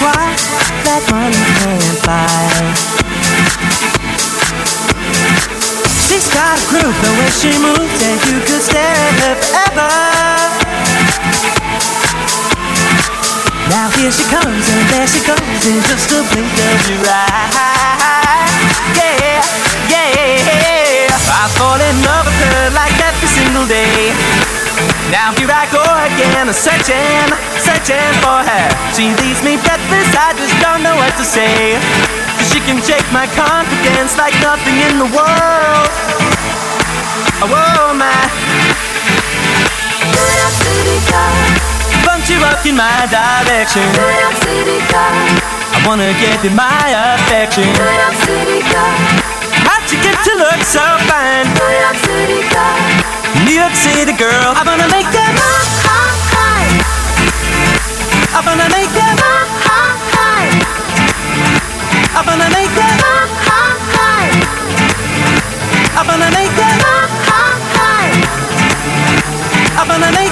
why that money can't buy. She's got a groove the way she moves, and you could stare at her forever. Now here she comes and there she goes in just a blink of your eye. Yeah, yeah. I fall in love with her like every single day. Now here I go again, searching, searching for her. She leaves me breathless, I just don't know what to say. She can shake my confidence like nothing in the world. Oh, my. New York City girl, Bump you up in my direction. New York City girl, I wanna give you my affection. New York City girl, How'd you get to look so fine? New York City girl, New York City girl, I'm gonna make them high. I'm gonna make them high. I'm gonna make them high. I'm gonna make them high. I'm gonna make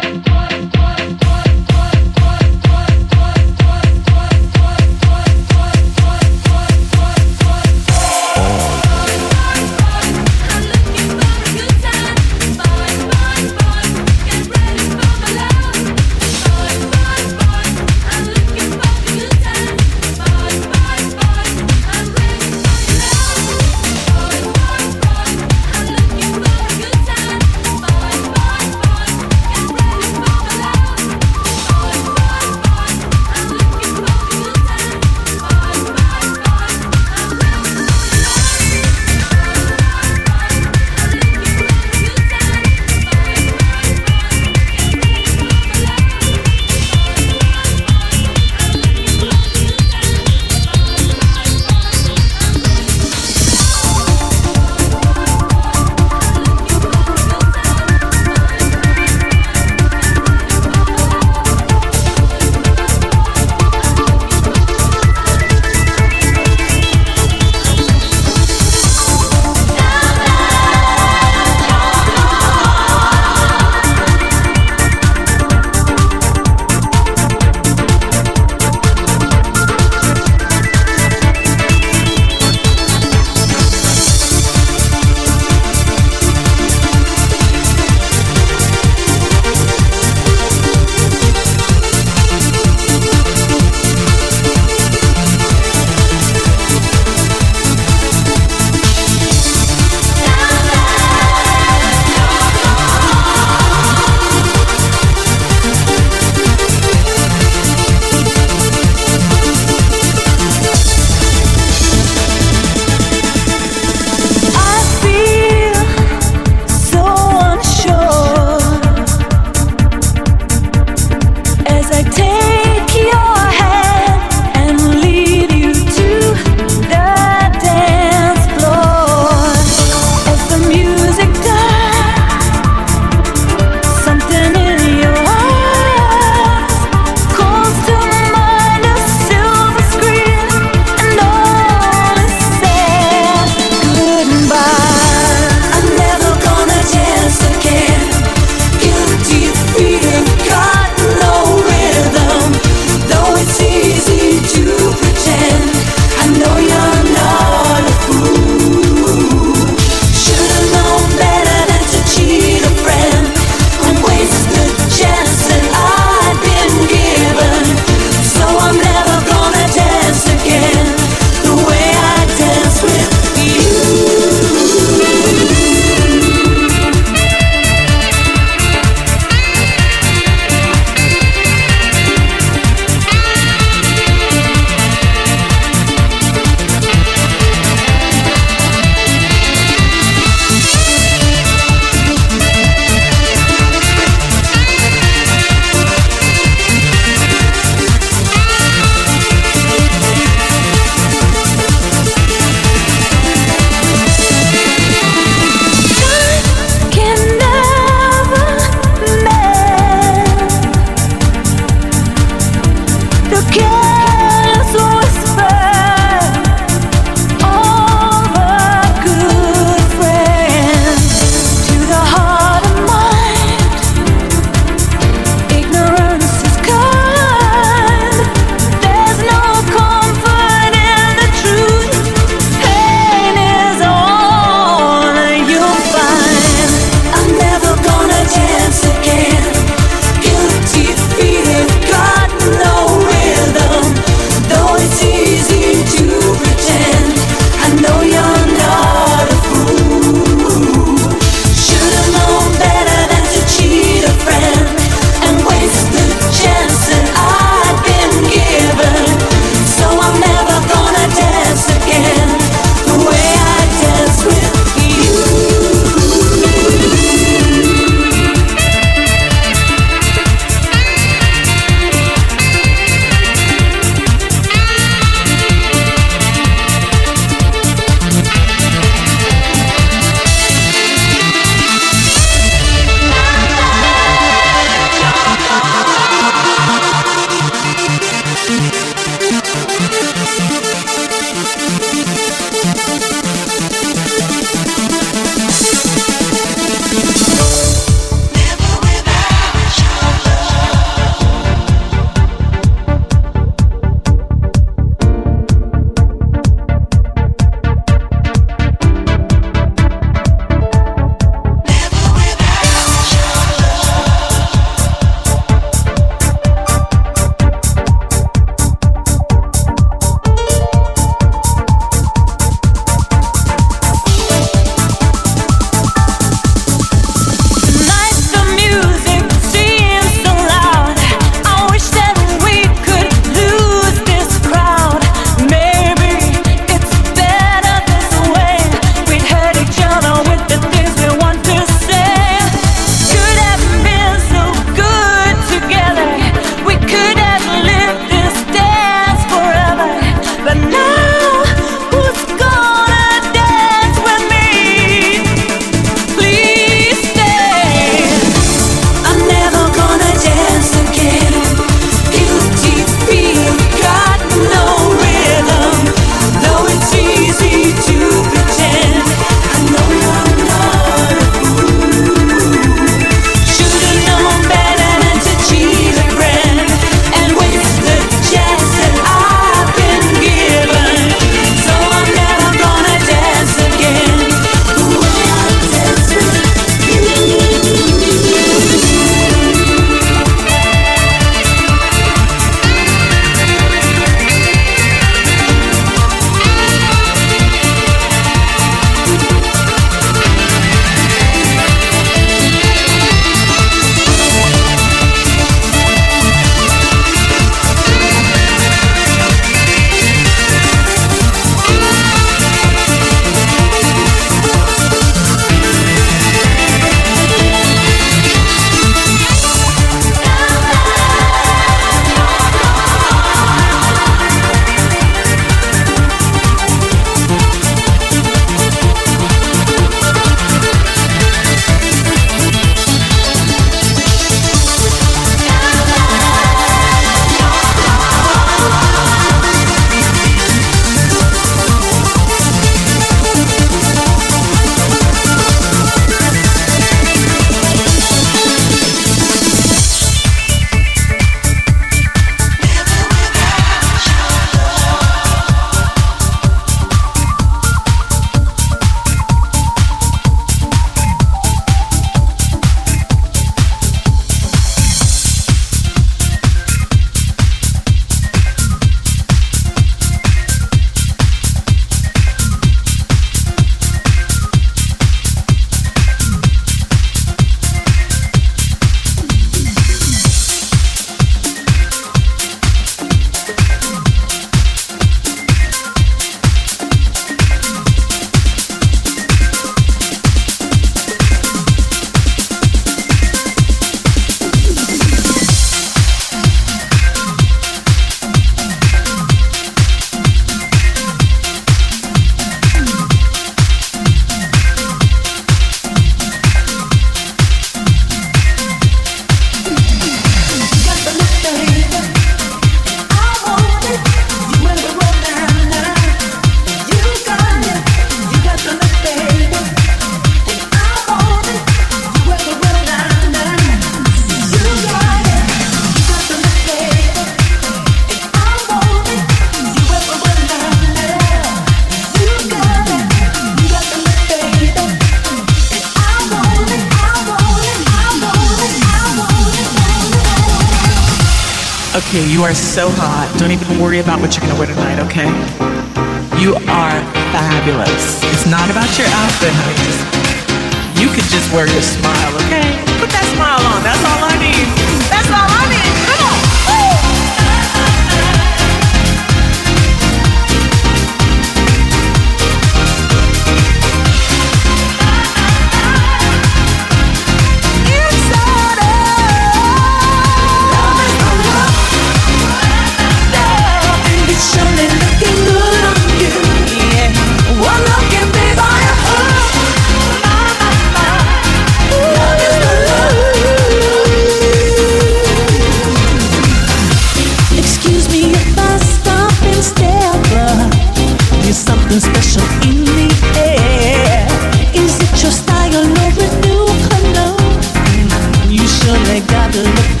got a look